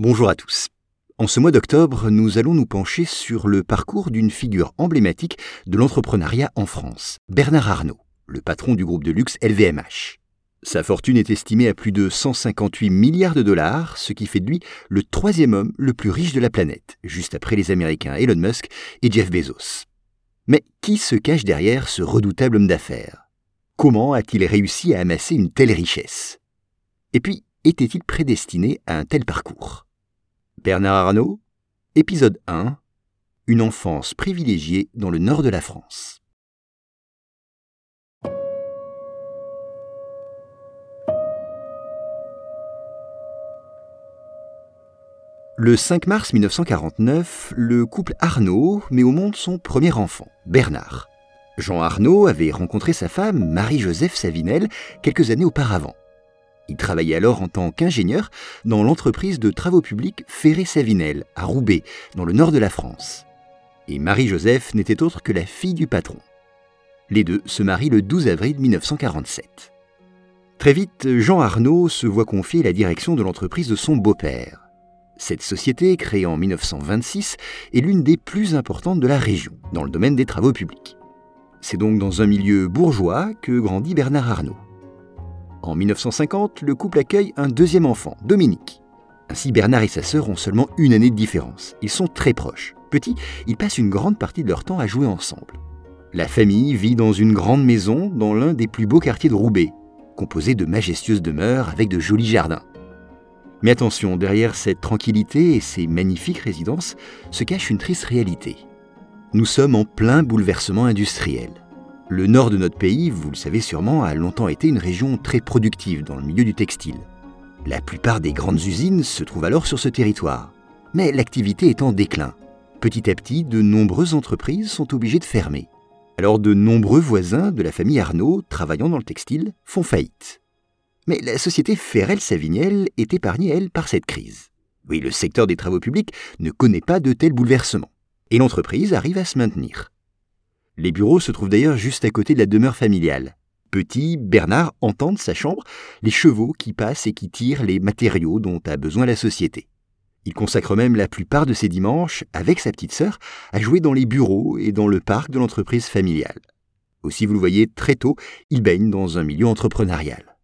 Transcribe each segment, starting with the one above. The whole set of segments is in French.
Bonjour à tous. En ce mois d'octobre, nous allons nous pencher sur le parcours d'une figure emblématique de l'entrepreneuriat en France, Bernard Arnault, le patron du groupe de luxe LVMH. Sa fortune est estimée à plus de 158 milliards de dollars, ce qui fait de lui le troisième homme le plus riche de la planète, juste après les Américains Elon Musk et Jeff Bezos. Mais qui se cache derrière ce redoutable homme d'affaires? Comment a-t-il réussi à amasser une telle richesse? Et puis, était-il prédestiné à un tel parcours? Bernard Arnault, épisode 1 Une enfance privilégiée dans le nord de la France. Le 5 mars 1949, le couple Arnaud met au monde son premier enfant, Bernard. Jean Arnaud avait rencontré sa femme, Marie-Joseph Savinel, quelques années auparavant. Il travaillait alors en tant qu'ingénieur dans l'entreprise de travaux publics Ferré-Savinel, à Roubaix, dans le nord de la France. Et Marie-Joseph n'était autre que la fille du patron. Les deux se marient le 12 avril 1947. Très vite, Jean Arnaud se voit confier la direction de l'entreprise de son beau-père. Cette société, créée en 1926, est l'une des plus importantes de la région, dans le domaine des travaux publics. C'est donc dans un milieu bourgeois que grandit Bernard Arnault. En 1950, le couple accueille un deuxième enfant, Dominique. Ainsi, Bernard et sa sœur ont seulement une année de différence. Ils sont très proches. Petits, ils passent une grande partie de leur temps à jouer ensemble. La famille vit dans une grande maison dans l'un des plus beaux quartiers de Roubaix, composé de majestueuses demeures avec de jolis jardins. Mais attention, derrière cette tranquillité et ces magnifiques résidences se cache une triste réalité. Nous sommes en plein bouleversement industriel. Le nord de notre pays, vous le savez sûrement, a longtemps été une région très productive dans le milieu du textile. La plupart des grandes usines se trouvent alors sur ce territoire. Mais l'activité est en déclin. Petit à petit, de nombreuses entreprises sont obligées de fermer. Alors de nombreux voisins de la famille Arnaud, travaillant dans le textile, font faillite. Mais la société Ferrel-Saviniel est épargnée, elle, par cette crise. Oui, le secteur des travaux publics ne connaît pas de tels bouleversements. Et l'entreprise arrive à se maintenir. Les bureaux se trouvent d'ailleurs juste à côté de la demeure familiale. Petit, Bernard entend de sa chambre les chevaux qui passent et qui tirent les matériaux dont a besoin la société. Il consacre même la plupart de ses dimanches, avec sa petite sœur, à jouer dans les bureaux et dans le parc de l'entreprise familiale. Aussi, vous le voyez, très tôt, il baigne dans un milieu entrepreneurial.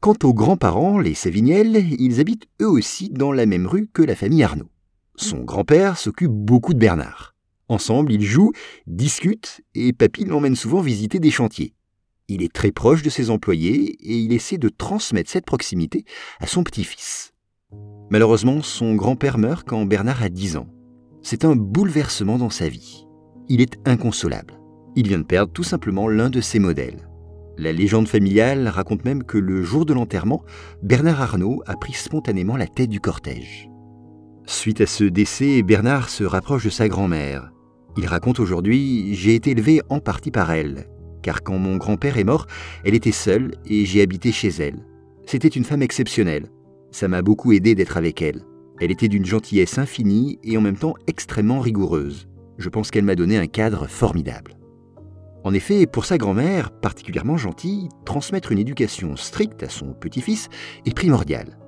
Quant aux grands-parents, les Saviniel, ils habitent eux aussi dans la même rue que la famille Arnaud. Son grand-père s'occupe beaucoup de Bernard. Ensemble, ils jouent, discutent, et Papy l'emmène souvent visiter des chantiers. Il est très proche de ses employés et il essaie de transmettre cette proximité à son petit-fils. Malheureusement, son grand-père meurt quand Bernard a 10 ans. C'est un bouleversement dans sa vie. Il est inconsolable. Il vient de perdre tout simplement l'un de ses modèles. La légende familiale raconte même que le jour de l'enterrement, Bernard Arnault a pris spontanément la tête du cortège. Suite à ce décès, Bernard se rapproche de sa grand-mère. Il raconte aujourd'hui J'ai été élevé en partie par elle, car quand mon grand-père est mort, elle était seule et j'ai habité chez elle. C'était une femme exceptionnelle. Ça m'a beaucoup aidé d'être avec elle. Elle était d'une gentillesse infinie et en même temps extrêmement rigoureuse. Je pense qu'elle m'a donné un cadre formidable. En effet, pour sa grand-mère, particulièrement gentille, transmettre une éducation stricte à son petit-fils est primordial.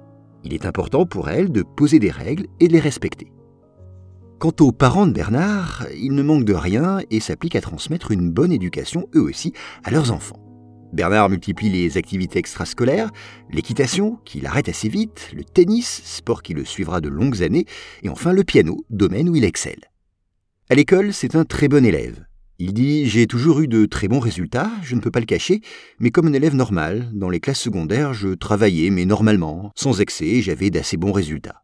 Il est important pour elle de poser des règles et de les respecter. Quant aux parents de Bernard, ils ne manquent de rien et s'appliquent à transmettre une bonne éducation, eux aussi, à leurs enfants. Bernard multiplie les activités extrascolaires, l'équitation, qu'il arrête assez vite, le tennis, sport qui le suivra de longues années, et enfin le piano, domaine où il excelle. À l'école, c'est un très bon élève. Il dit J'ai toujours eu de très bons résultats, je ne peux pas le cacher, mais comme un élève normal, dans les classes secondaires, je travaillais, mais normalement, sans excès, j'avais d'assez bons résultats.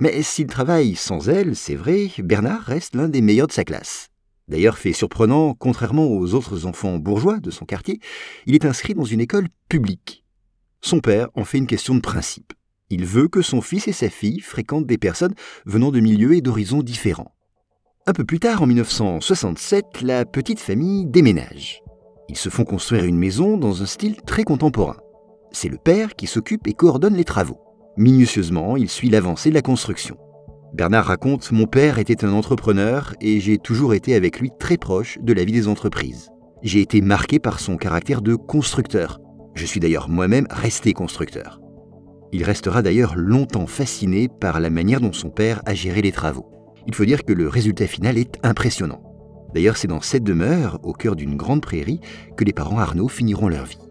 Mais s'il travaille sans elle, c'est vrai, Bernard reste l'un des meilleurs de sa classe. D'ailleurs, fait surprenant, contrairement aux autres enfants bourgeois de son quartier, il est inscrit dans une école publique. Son père en fait une question de principe. Il veut que son fils et sa fille fréquentent des personnes venant de milieux et d'horizons différents. Un peu plus tard, en 1967, la petite famille déménage. Ils se font construire une maison dans un style très contemporain. C'est le père qui s'occupe et coordonne les travaux. Minutieusement, il suit l'avancée de la construction. Bernard raconte Mon père était un entrepreneur et j'ai toujours été avec lui très proche de la vie des entreprises. J'ai été marqué par son caractère de constructeur. Je suis d'ailleurs moi-même resté constructeur. Il restera d'ailleurs longtemps fasciné par la manière dont son père a géré les travaux. Il faut dire que le résultat final est impressionnant. D'ailleurs, c'est dans cette demeure, au cœur d'une grande prairie, que les parents Arnaud finiront leur vie.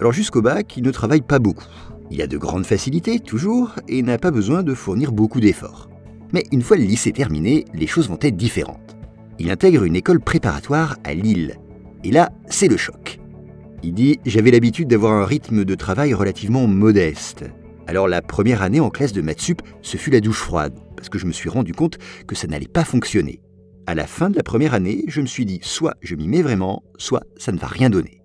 Alors jusqu'au bac, il ne travaille pas beaucoup. Il a de grandes facilités, toujours, et n'a pas besoin de fournir beaucoup d'efforts. Mais une fois le lycée terminé, les choses vont être différentes. Il intègre une école préparatoire à Lille. Et là, c'est le choc. Il dit J'avais l'habitude d'avoir un rythme de travail relativement modeste. Alors la première année en classe de maths sup, ce fut la douche froide, parce que je me suis rendu compte que ça n'allait pas fonctionner. À la fin de la première année, je me suis dit soit je m'y mets vraiment, soit ça ne va rien donner.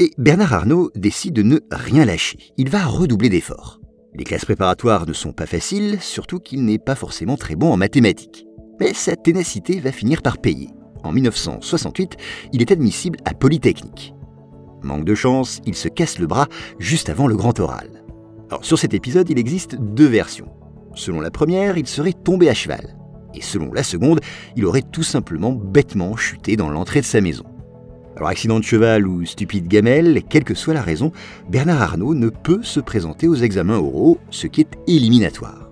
Et Bernard Arnault décide de ne rien lâcher. Il va redoubler d'efforts. Les classes préparatoires ne sont pas faciles, surtout qu'il n'est pas forcément très bon en mathématiques. Mais sa ténacité va finir par payer. En 1968, il est admissible à Polytechnique. Manque de chance, il se casse le bras juste avant le grand oral. Sur cet épisode, il existe deux versions. Selon la première, il serait tombé à cheval. Et selon la seconde, il aurait tout simplement bêtement chuté dans l'entrée de sa maison. Accident de cheval ou stupide gamelle, quelle que soit la raison, Bernard Arnault ne peut se présenter aux examens oraux, ce qui est éliminatoire.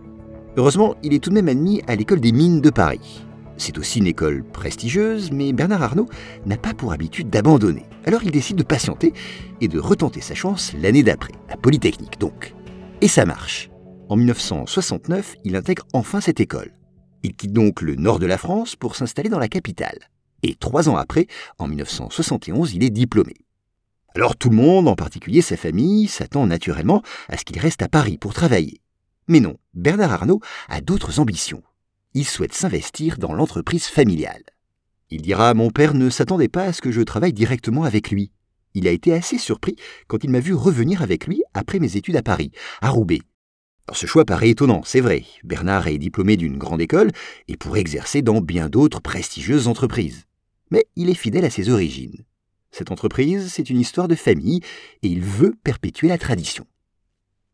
Heureusement, il est tout de même admis à l'école des mines de Paris. C'est aussi une école prestigieuse, mais Bernard Arnault n'a pas pour habitude d'abandonner. Alors il décide de patienter et de retenter sa chance l'année d'après, à Polytechnique donc. Et ça marche. En 1969, il intègre enfin cette école. Il quitte donc le nord de la France pour s'installer dans la capitale. Et trois ans après, en 1971, il est diplômé. Alors tout le monde, en particulier sa famille, s'attend naturellement à ce qu'il reste à Paris pour travailler. Mais non, Bernard Arnault a d'autres ambitions il souhaite s'investir dans l'entreprise familiale. Il dira Mon père ne s'attendait pas à ce que je travaille directement avec lui. Il a été assez surpris quand il m'a vu revenir avec lui après mes études à Paris, à Roubaix. ce choix paraît étonnant, c'est vrai. Bernard est diplômé d'une grande école et pourrait exercer dans bien d'autres prestigieuses entreprises. Mais il est fidèle à ses origines. Cette entreprise, c'est une histoire de famille et il veut perpétuer la tradition.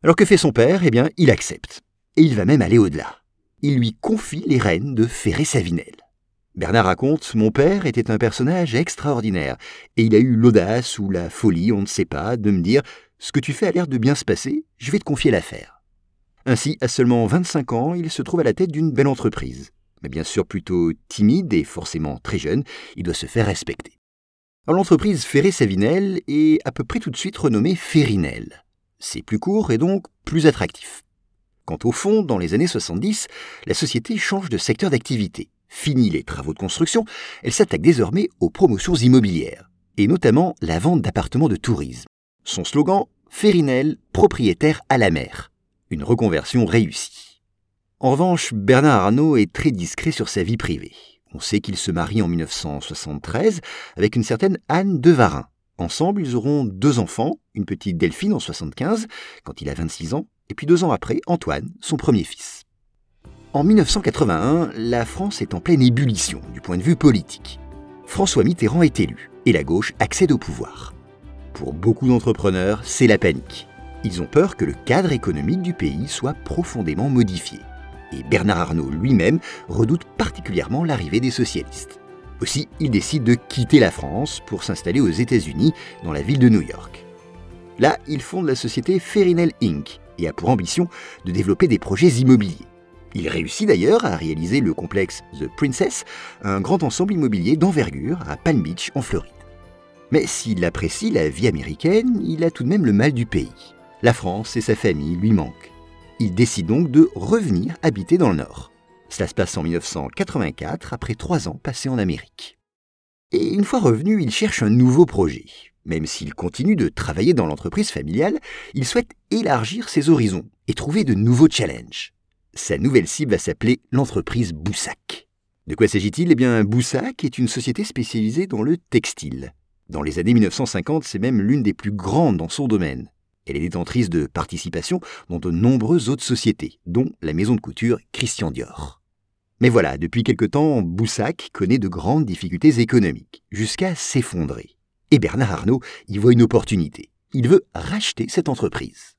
Alors que fait son père? Eh bien, il accepte. Et il va même aller au-delà il lui confie les rênes de Ferré-Savinel. Bernard raconte Mon père était un personnage extraordinaire, et il a eu l'audace ou la folie, on ne sait pas, de me dire Ce que tu fais a l'air de bien se passer, je vais te confier l'affaire. Ainsi, à seulement 25 ans, il se trouve à la tête d'une belle entreprise. Bien sûr plutôt timide et forcément très jeune, il doit se faire respecter. L'entreprise Ferré-Savinel est à peu près tout de suite renommée Ferrinel. C'est plus court et donc plus attractif. Quant au fond, dans les années 70, la société change de secteur d'activité. Fini les travaux de construction, elle s'attaque désormais aux promotions immobilières, et notamment la vente d'appartements de tourisme. Son slogan Férinel, propriétaire à la mer. Une reconversion réussie. En revanche, Bernard Arnault est très discret sur sa vie privée. On sait qu'il se marie en 1973 avec une certaine Anne de Varin. Ensemble, ils auront deux enfants, une petite Delphine en 75, quand il a 26 ans, et puis deux ans après, Antoine, son premier fils. En 1981, la France est en pleine ébullition du point de vue politique. François Mitterrand est élu et la gauche accède au pouvoir. Pour beaucoup d'entrepreneurs, c'est la panique. Ils ont peur que le cadre économique du pays soit profondément modifié. Et Bernard Arnault lui-même redoute particulièrement l'arrivée des socialistes. Aussi, il décide de quitter la France pour s'installer aux États-Unis, dans la ville de New York. Là, il fonde la société Ferinel Inc., et a pour ambition de développer des projets immobiliers. Il réussit d'ailleurs à réaliser le complexe The Princess, un grand ensemble immobilier d'envergure à Palm Beach en Floride. Mais s'il apprécie la vie américaine, il a tout de même le mal du pays. La France et sa famille lui manquent. Il décide donc de revenir habiter dans le Nord. Cela se passe en 1984, après trois ans passés en Amérique. Et une fois revenu, il cherche un nouveau projet. Même s'il continue de travailler dans l'entreprise familiale, il souhaite élargir ses horizons et trouver de nouveaux challenges. Sa nouvelle cible va s'appeler l'entreprise Boussac. De quoi s'agit-il? Eh bien, Boussac est une société spécialisée dans le textile. Dans les années 1950, c'est même l'une des plus grandes dans son domaine. Elle est détentrice de participations dans de nombreuses autres sociétés, dont la maison de couture Christian Dior. Mais voilà, depuis quelque temps, Boussac connaît de grandes difficultés économiques, jusqu'à s'effondrer. Et Bernard Arnault y voit une opportunité. Il veut racheter cette entreprise.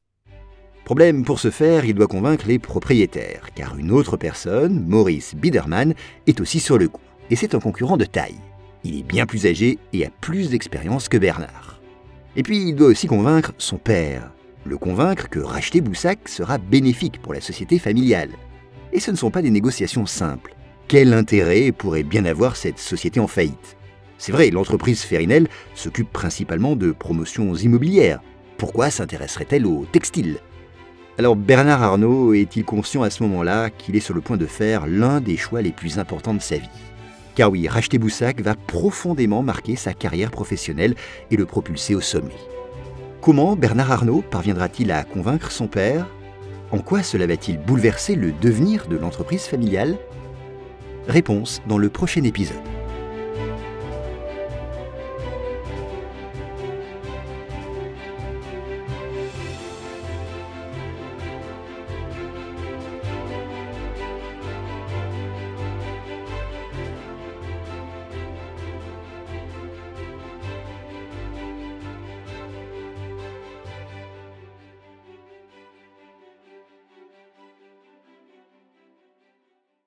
Problème, pour ce faire, il doit convaincre les propriétaires, car une autre personne, Maurice Biederman, est aussi sur le coup. Et c'est un concurrent de taille. Il est bien plus âgé et a plus d'expérience que Bernard. Et puis, il doit aussi convaincre son père. le convaincre que racheter Boussac sera bénéfique pour la société familiale. Et ce ne sont pas des négociations simples. Quel intérêt pourrait bien avoir cette société en faillite? C'est vrai, l'entreprise Ferinel s'occupe principalement de promotions immobilières. Pourquoi s'intéresserait-elle au textile? Alors Bernard Arnault est-il conscient à ce moment-là qu'il est sur le point de faire l'un des choix les plus importants de sa vie? Car oui, racheter Boussac va profondément marquer sa carrière professionnelle et le propulser au sommet. Comment Bernard Arnault parviendra-t-il à convaincre son père? En quoi cela va-t-il bouleverser le devenir de l'entreprise familiale? Réponse dans le prochain épisode.